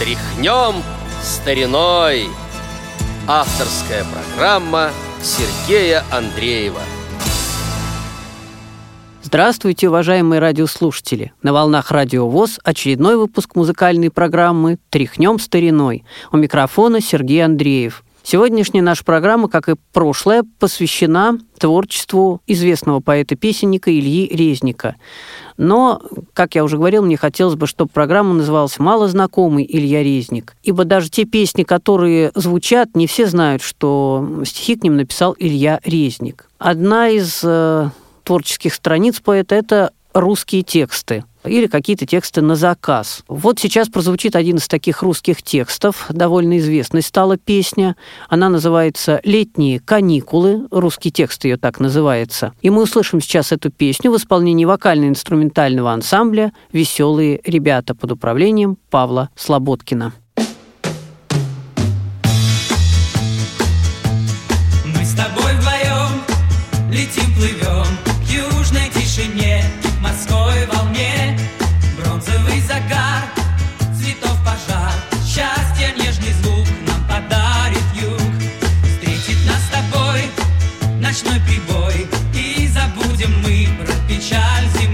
Тряхнем стариной. Авторская программа Сергея Андреева. Здравствуйте, уважаемые радиослушатели! На волнах Радио ВОЗ очередной выпуск музыкальной программы «Тряхнем стариной». У микрофона Сергей Андреев. Сегодняшняя наша программа, как и прошлая, посвящена творчеству известного поэта-песенника Ильи Резника. Но, как я уже говорил, мне хотелось бы, чтобы программа называлась «Малознакомый Илья Резник». Ибо даже те песни, которые звучат, не все знают, что стихи к ним написал Илья Резник. Одна из э, творческих страниц поэта – это русские тексты или какие-то тексты на заказ. Вот сейчас прозвучит один из таких русских текстов, довольно известной стала песня. Она называется «Летние каникулы», русский текст ее так называется. И мы услышим сейчас эту песню в исполнении вокально-инструментального ансамбля «Веселые ребята» под управлением Павла Слободкина. Прибой И забудем мы про печаль зимы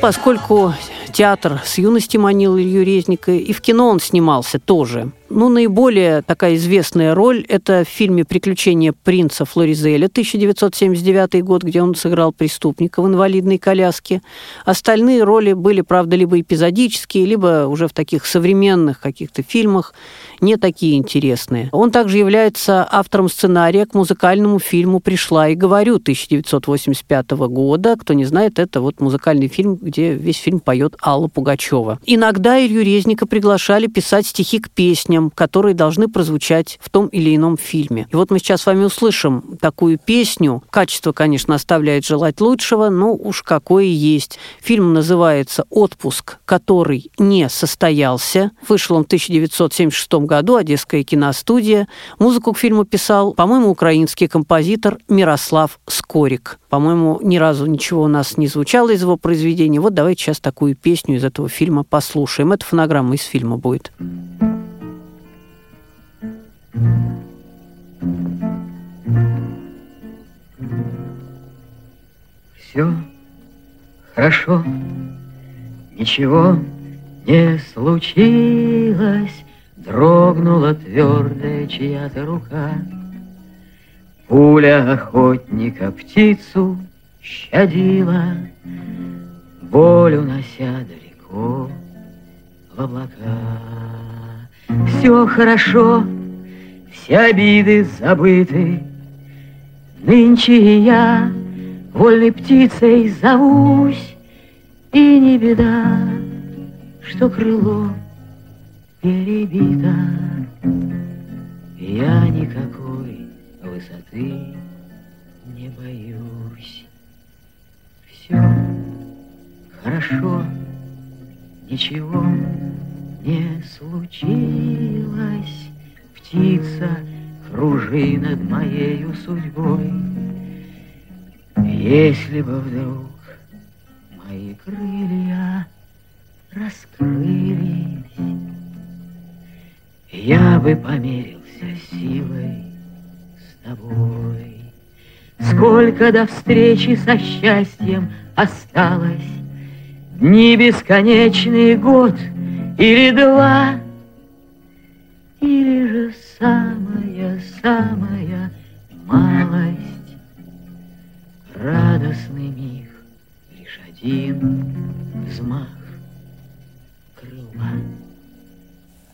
Поскольку театр с юности манил Илью Резника, и в кино он снимался тоже. Ну, наиболее такая известная роль – это в фильме «Приключения принца Флоризеля» 1979 год, где он сыграл преступника в инвалидной коляске. Остальные роли были, правда, либо эпизодические, либо уже в таких современных каких-то фильмах, не такие интересные. Он также является автором сценария к музыкальному фильму «Пришла и говорю» 1985 года. Кто не знает, это вот музыкальный фильм, где весь фильм поет Алла Пугачева. Иногда Илью Резника приглашали писать стихи к песням, которые должны прозвучать в том или ином фильме. И вот мы сейчас с вами услышим такую песню. Качество, конечно, оставляет желать лучшего, но уж какое есть. Фильм называется «Отпуск, который не состоялся». Вышел он в 1976 году, Одесская киностудия. Музыку к фильму писал, по-моему, украинский композитор Мирослав Скорик. По-моему, ни разу ничего у нас не звучало из его произведения. Вот давайте сейчас такую песню из этого фильма послушаем. Это фонограмма из фильма будет. Все хорошо, ничего не случилось, дрогнула твердая чья-то рука. Пуля охотника птицу щадила, боль унося далеко в облака. Все хорошо, все обиды забыты, Нынче я вольной птицей зовусь, И не беда, что крыло перебито. Я никакой высоты не боюсь. Все хорошо, ничего не случилось. Птица кружи над моею судьбой. Если бы вдруг мои крылья раскрылись, я бы померился силой с тобой. Сколько до встречи со счастьем осталось, Дни бесконечный год или два, Или самая-самая малость, Радостный миг, лишь один взмах крыла.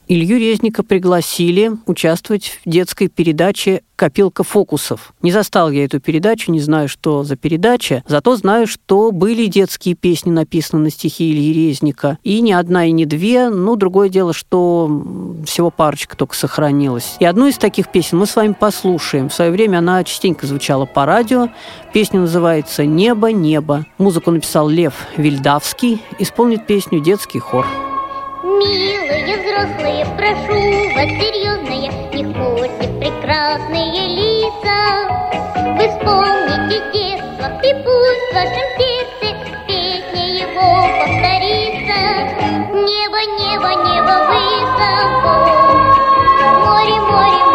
Илью Резника пригласили участвовать в детской передаче «Копилка фокусов». Не застал я эту передачу, не знаю, что за передача, зато знаю, что были детские песни, написаны на стихи Ильи Резника. И не одна, и не две, но другое дело, что всего парочка только сохранилась. И одну из таких песен мы с вами послушаем. В свое время она частенько звучала по радио. Песня называется «Небо, небо». Музыку написал Лев Вильдавский. Исполнит песню детский хор. Милые взрослые, прошу вас, серьезные, не портите прекрасные лица. Вы вспомните детство, и пусть в вашем сердце песня его повторится. Небо, небо, небо высоко, море, море, море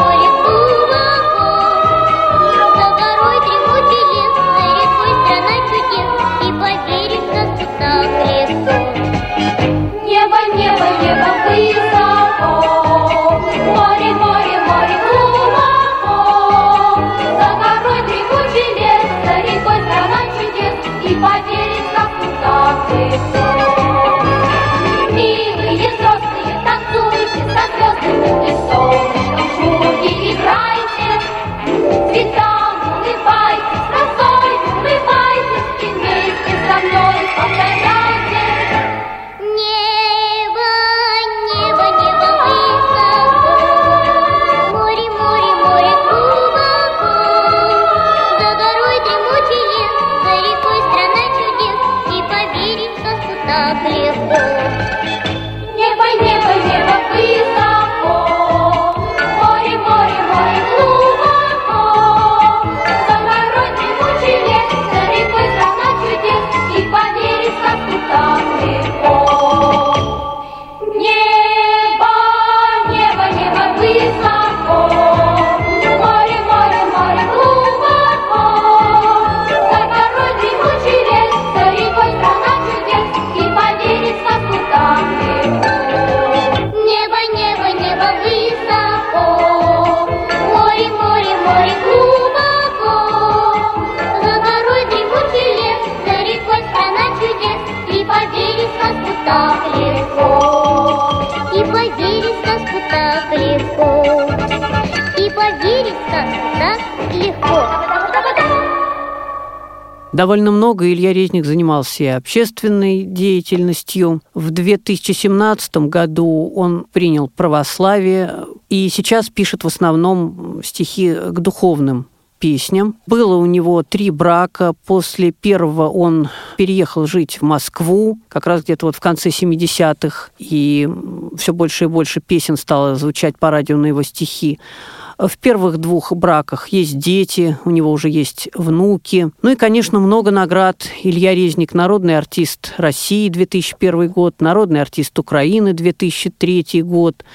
И поверить в сказку так легко. Довольно много Илья Резник занимался и общественной деятельностью. В 2017 году он принял православие и сейчас пишет в основном стихи к духовным песням. Было у него три брака. После первого он переехал жить в Москву, как раз где-то вот в конце 70-х, и все больше и больше песен стало звучать по радио на его стихи. В первых двух браках есть дети, у него уже есть внуки. Ну и, конечно, много наград. Илья Резник – народный артист России 2001 год, народный артист Украины 2003 год.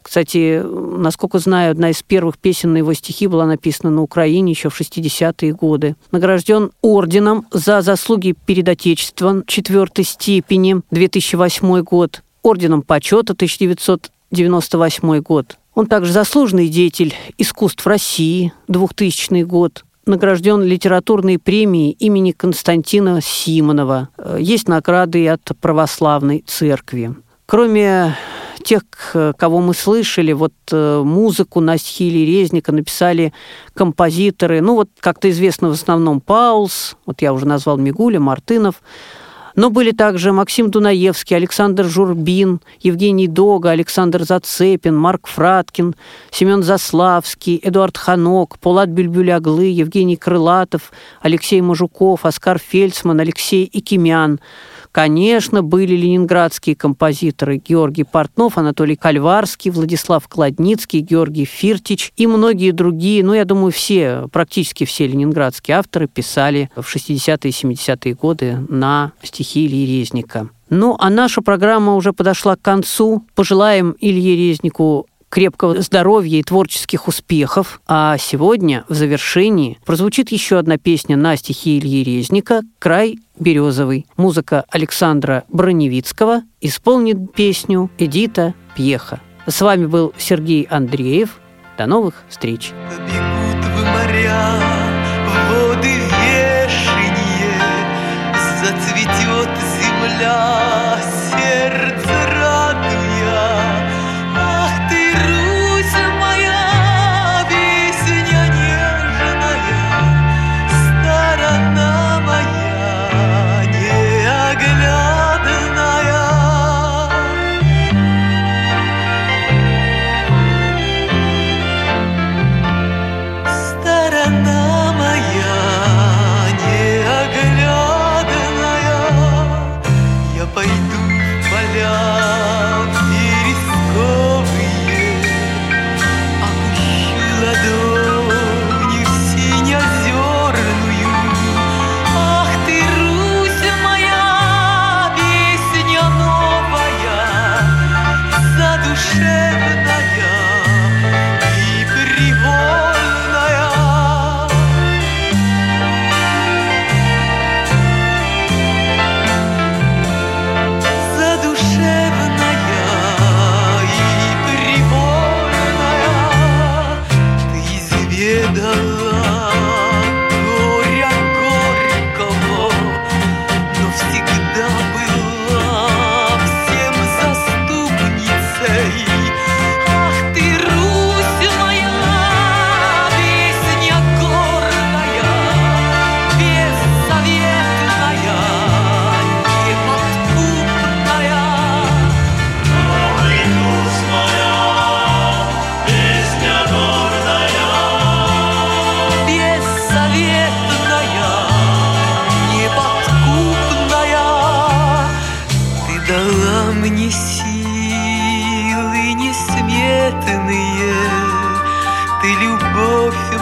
Кстати, насколько знаю, одна из первых песен на его стихи была написана на Украине еще в 60-е годы. Награжден орденом за заслуги перед Отечеством четвертой степени 2008 год, орденом почета 1998 год. Он также заслуженный деятель искусств России 2000 год, награжден литературной премией имени Константина Симонова. Э, Есть награды от православной церкви. Кроме тех, к- кого мы слышали, вот э, музыку на стихи Резника написали композиторы, ну вот как-то известно в основном Паулс, вот я уже назвал Мигуля, Мартынов, но были также Максим Дунаевский, Александр Журбин, Евгений Дога, Александр Зацепин, Марк Фраткин, Семен Заславский, Эдуард Ханок, Пулат Бюльбюляглы, Евгений Крылатов, Алексей Мажуков, Оскар Фельдсман, Алексей Икимян. Конечно, были ленинградские композиторы Георгий Портнов, Анатолий Кальварский, Владислав Кладницкий, Георгий Фиртич и многие другие. Ну, я думаю, все, практически все ленинградские авторы писали в 60-е и 70-е годы на стихи Ильи Резника. Ну, а наша программа уже подошла к концу. Пожелаем Илье Резнику крепкого здоровья и творческих успехов. А сегодня в завершении прозвучит еще одна песня на стихи Ильи Резника «Край березовый». Музыка Александра Броневицкого исполнит песню Эдита Пьеха. С вами был Сергей Андреев. До новых встреч. Бегут в моря,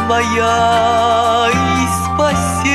моя и спасение.